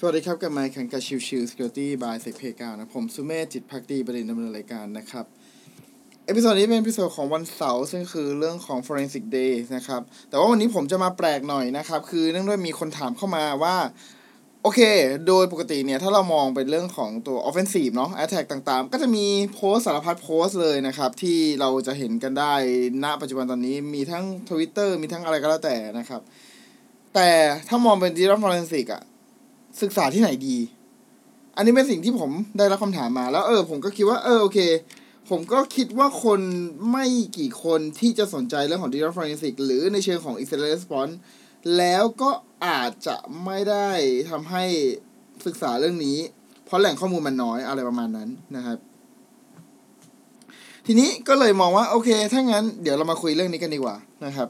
สวัสดีครับกับไมค์ขังกับชิวชิว Security by เซกเพกานะผมสุเมธจิตพักดีประเด็นดำเนินรายการนะครับ episode นี้เป็น episode ของวันเสาร์ซึ่งคือเรื่องของ Forensic Day นะครับ แต่ว่าวันนี้ผมจะมาแปลกหน่อยนะครับ คือเนื่องด้วยมีคนถามเข้ามาว่า โอเค โดยปกติเนี่ย ถ้าเรามองเป็นเรื่องของตัว offensive เนาะ attack ต่างๆ ก็จะมีโพสต์สารพัดโพสต์เลยนะครับ ที่เราจะเห็นกันได้ณปัจจุบันตอนนี้มีทั้ง Twitter มีทั้งอะไรก็แล้วแต่นะครับ แต่ถ้ามองเป็น digital forensic อะ ศึกษาที่ไหนดี อันนี้เป็นสิ่งที่ผมได้รับคำถามมา แล้วเออ ผมก็คิดว่าเออโอเค ผมก็คิดว่าคนไม่กี่คนที่จะสนใจเรื่องของ digital forensic หรือในเชิงของ incident response แล้วก็อาจจะไม่ได้ทำให้ศึกษาเรื่องนี้ เพราะแหล่งข้อมูลมันน้อยอะไรประมาณนั้นนะครับทีนี้ก็เลยมองว่าโอเค ถ้างั้นเดี๋ยวเรามาคุยเรื่องนี้กันดีกว่านะครับ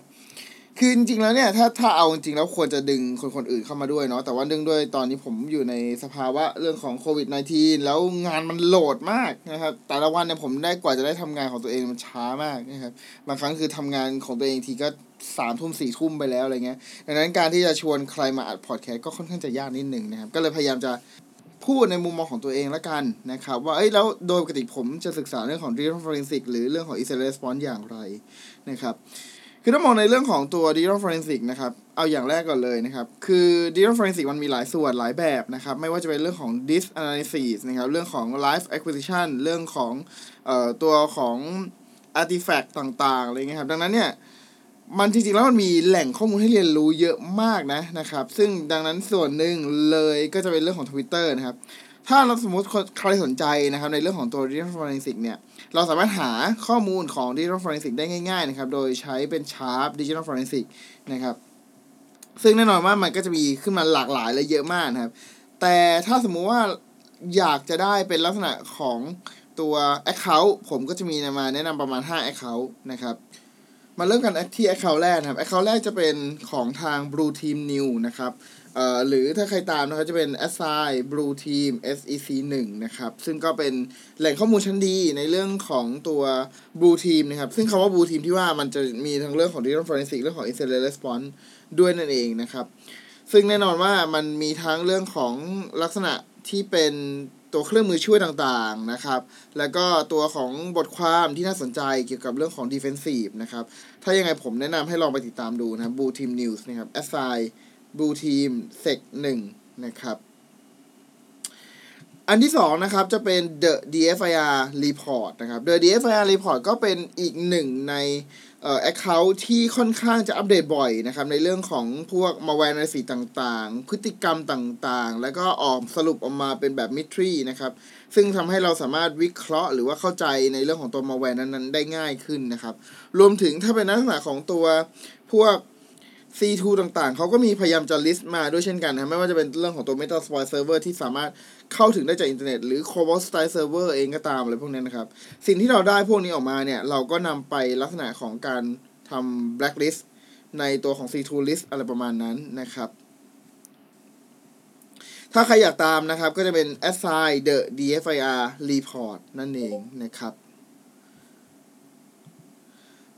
คือจริงๆแล้วเนี่ยถ้าถ้าเอาจริงๆแล้วควรจะดึงคนคนอื่นเข้ามาด้วยเนาะแต่ว่าเนื่องด้วยตอนนี้ผมอยู่ในสภาวะเรื่องของโควิด -19 แล้วงานมันโหลดมากนะครับ แต่ละวันเนี่ยผมได้กว่าจะได้ทำงานของตัวเองมันช้ามากนะครับบางครั้งคือทำงานของตัวเองทีก็สามทุ่มสี่ทุ่มไปแล้วอะไรเงี้ยดังนั้นการที่จะชวนใครมาอัดพอดแคสต์ก็ค่อนข้างจะยากนิดหนึ่งนะครับ ก็เลยพยายามจะพูดในมุมมองของตัวเองละกันนะครับ ว่าเอ้ยแล้วโดยปกติผมจะศึกษาเรื่องของ digital forensic หรือเรื่องของ incident response อย่างไรนะครับ คือถ้ามองในเรื่องของตัว digital forensic นะครับ เอาอย่างแรกก่อนเลยนะครับ คือ digital forensic มันมีหลายส่วนหลายแบบนะครับ ไม่ว่าจะเป็นเรื่องของ disk analysis นะครับ เรื่องของ live acquisition เรื่องของเอ่อตัวของ artifact ต่างๆอะไรเงี้ยครับ ดังนั้นเนี่ย มันจริงๆแล้วมันมีแหล่งข้อมูลให้เรียนรู้เยอะมากนะนะครับ ซึ่งดังนั้นส่วนหนึ่งเลยก็จะเป็นเรื่องของ Twitter นะครับ ถ้าเราสมมติใครสนใจนะครับในเรื่องของตัว digital forensic เนี่ย เราสามารถหาข้อมูลของ digital forensic ได้ง่ายๆนะครับ โดยใช้เป็น sharp digital forensic นะครับ ซึ่งแน่นอนว่ามันก็จะมีขึ้นมาหลากหลายและเยอะมากนะครับ แต่ถ้าสมมุติว่าอยากจะได้เป็นลักษณะของตัว account ผมก็จะมีมาแนะนำประมาณ 5 account นะครับ มาเริ่มกันที่ account แรกนะครับ account แรกจะเป็นของทาง blue team new นะครับเอ่อหรือถ้าใครตามนะครับจะเป็น SI blue team sec 1นะครับ ซึ่งก็เป็นแหล่งข้อมูลชั้นดีในเรื่องของตัว blue team นะครับ ซึ่งคำว่า blue team ที่ว่ามันจะมีทั้งเรื่องของ digital forensic เรื่องของ incident response ด้วยนั่นเองนะครับ ซึ่งแน่นอนว่ามันมีทั้งเรื่องของลักษณะที่เป็น ตัวเครื่องมือช่วยต่างๆนะครับ แล้วก็ตัวของบทความที่น่าสนใจเกี่ยวกับเรื่องของ defensive นะครับ ถ้ายังไงผมแนะนำให้ลองไปติดตามดูนะบ blue team news นะครับ assign blue team sec 1นะครับ อันที่สองนะครับจะเป็น the DFIR report นะครับ the DFIR report ก็เป็นอีกหนึ่งในเอ่อ account ที่ค่อนข้างจะอัปเดตบ่อยนะครับในเรื่องของพวก malware analysis ต่างๆ พฤติกรรมต่างๆ แล้วก็ออกสรุปออกมาเป็นแบบ mystery นะครับ ซึ่งทำให้เราสามารถวิเคราะห์หรือว่าเข้าใจในเรื่องของตัว malware นั้นๆ ได้ง่ายขึ้นนะครับ รวมถึงถ้าเป็นลักษณะของตัวพวก C2 ต่างๆ เขาก็มีพยายามจะ list มาด้วยเช่นกันนะไม่ว่าจะเป็นเรื่องของตัว Metasploit Server ที่สามารถเข้าถึงได้จากอินเทอร์เน็ตหรือ Cobalt Style Server เองก็ตามอะไรพวกนี้นะครับ สิ่งที่เราได้พวกนี้ออกมาเนี่ย เราก็นำไปลักษณะของการทำ blacklist ในตัวของ C2 list อะไรประมาณนั้นนะครับ ถ้าใครอยากตามนะครับก็จะเป็น assign the DFIR report นั่นเองนะครับ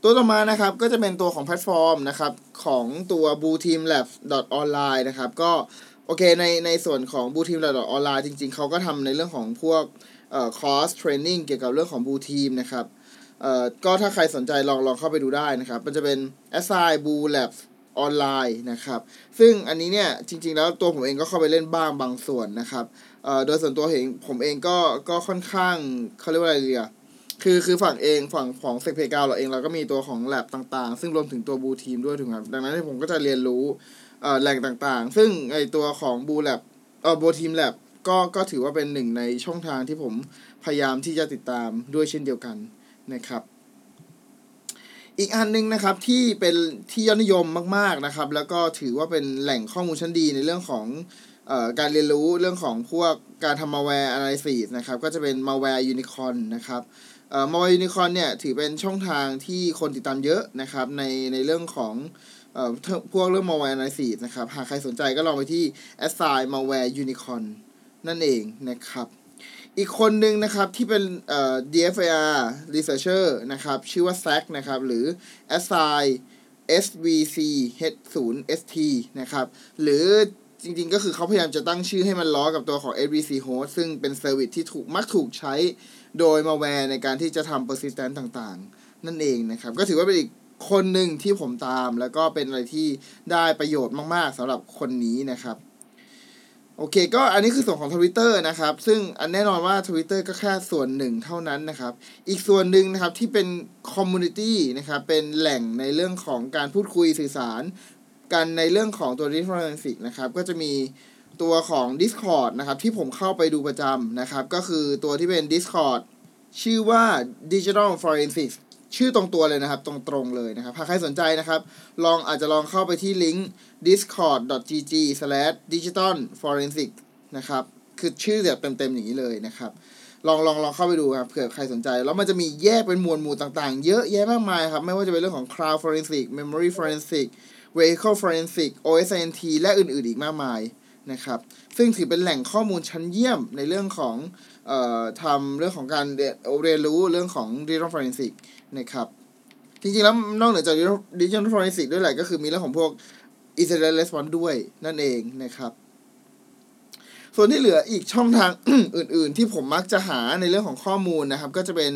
ตัวต่อมานะครับก็จะเป็นตัวของแพลตฟอร์มนะครับของตัว blue team labs online นะครับก็โอเคในในส่วนของ blue team labs online จริงๆ เขาก็ทำในเรื่องของพวกเอ่อคอร์ส training เกี่ยวกับเรื่องของ blue team นะครับเอ่อก็ถ้าใครสนใจลองลองเข้าไปดูได้นะครับ มันจะเป็น assign blue labs ออนไลน์นะครับซึ่งอันนี้เนี่ยจริง ๆ แล้วตัวผมเองก็เข้าไปเล่นบ้างบางส่วนนะครับเอ่อโดยส่วนตัวเองผมเองก็ก็ค่อนข้างเขาเรียกว่าอะไรดีอะ คือคือฝั่งเองฝั่งของเซกเพกาเราเองเราก็มีตัวของแ a บต่างๆ ซึ่งรวมถึงตัวบูทีมด้วยถูกครับดังนั้นผมก็จะเรียนรู้เออแหล่งต่างๆ ซึ่งไอตัวของบูแลบเออบูทีมแ a บก็ก็ถือว่าเป็นหนึ่งในช่องทางที่ผมพยายามที่จะติดตามด้วยเช่นเดียวกันนะครับ อีกอันหนึงนะครับที่เป็นที่ยอดนิยมมาก ๆนะครับ แล้วก็ถือว่าเป็นแหล่งข้อมูลชั้นดีในเรื่องของ การเรียนรู้เรื่องของพวกการทำ malware analysis นะครับ ก็จะเป็น malware unicorn นะครับเอ่อ malware unicorn เนี่ยถือเป็นช่องทางที่คนติดตามเยอะนะครับในในเรื่องของเอ่อพวกเรื่อง malware analysis นะครับ หากใครสนใจก็ลองไปที่ assign malware unicorn นั่นเองนะครับ อีกคนหนึ่งนะครับที่เป็นเอ่อ DFIR researcher นะครับ ชื่อว่า Zach นะครับ หรือ assign SVC H0 ST นะครับ หรือ จริงๆ ก็คือเขาพยายามจะตั้งชื่อให้มันล้อกับตัวของ SVC host ซึ่งเป็น service ที่ถูกมักถูกใช้โดยมาแวร์ในการที่จะทำ persistent ต่างๆ นั่นเองนะครับ ก็ถือว่าเป็นอีกคนหนึ่งที่ผมตาม แล้วก็เป็นอะไรที่ได้ประโยชน์มากๆสำหรับคนนี้นะครับ โอเค ก็อันนี้คือส่วนของ Twitter นะครับ ซึ่งอันแน่นอนว่า Twitter ก็แค่ส่วนหนึ่งเท่านั้นนะครับ อีกส่วนหนึ่งนะครับที่เป็น Community นะครับเป็นแหล่งในเรื่องของการพูดคุยสื่อสาร กันในเรื่องของตัว Digital Forensic นะครับ ก็จะมีตัวของ Discord นะครับ ที่ผมเข้าไปดูประจำนะครับ ก็คือตัวที่เป็น Discord ชื่อว่า Digital Forensic ชื่อตรงตัวเลยนะครับ ตรงๆเลยนะครับหากใครสนใจนะครับ ลองอาจจะลองเข้าไปที่ลิงก์ discord.gg/digitalforensic นะครับ คือชื่อแบบเต็มๆอย่างนี้เลยนะครับลองลองลองเข้าไปดูครับเผื่อใครสนใจ แล้วมันจะมีแยกเป็นหมวดหมู่ต่างๆ เยอะแยะมากมายครับ ไม่ว่าจะเป็นเรื่องของ cloud forensic memory forensic vehicle forensic OSNT และอื่น ๆ อีกมากมายนะครับซึ่งถือเป็นแหล่งข้อมูลชั้นเยี่ยมในเรื่องของออทำเรื่องของการเรียนรู้เรื่องของ digital forensic นะครับจริง ๆ แล้วนอกเหนือจาก digital forensic ด้วยแหละก็คือมีเรื่องของพวก incident response ด้วยนั่นเองนะครับส่วนที่เหลืออีกช่องทางอื่น ๆ ที่ผมมักจะหาในเรื่องของข้อมูลนะครับ ก็จะเป็น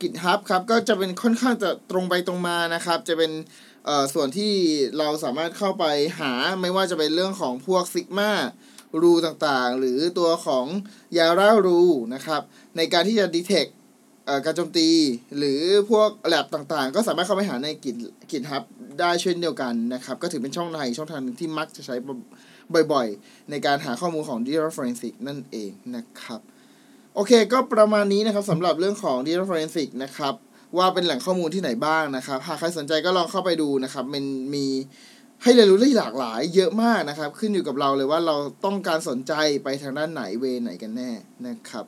GitHub ครับก็จะเป็นค่อนข้างจะตรงไปตรงมานะครับ จะเป็น ส่วนที่เราสามารถเข้าไปหาไม่ว่าจะเป็นเรื่องของพวก Sigma รูต่างๆ หรือตัวของ Yara รูนะครับ ในการที่จะ detect เอ่อการโจมตี หรือพวกแ a บต่างๆ ก็สามารถเข้าไปหาในกิจGitHub ได้เช่นเดียวกันนะครับ ก็ถือเป็นช่องทางอีกช่องทางหนึ่งที่มักจะใช้บ่อยๆ ในการหาข้อมูลของ digital forensic นั่นเองนะครับ โอเคก็ประมาณนี้นะครับสำหรับเรื่องของ digital forensic นะครับ ว่าเป็นแหล่งข้อมูลที่ไหนบ้างนะครับ หากใครสนใจก็ลองเข้าไปดูนะครับ มันมีให้เรียนรู้ได้หลากหลายเยอะมากนะครับ ขึ้นอยู่กับเราเลยว่าเราต้องการสนใจไปทางด้านไหน way ไหนกันแน่นะครับ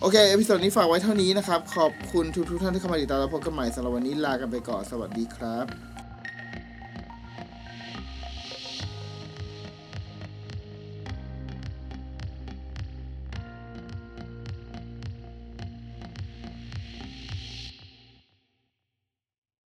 โอเค episode นี้ฝากไว้เท่านี้นะครับ ขอบคุณทุกทุกท่านที่เข้ามาติดตามและพบกันใหม่สำหรับวันนี้ลากันไปก่อน สวัสดีครับ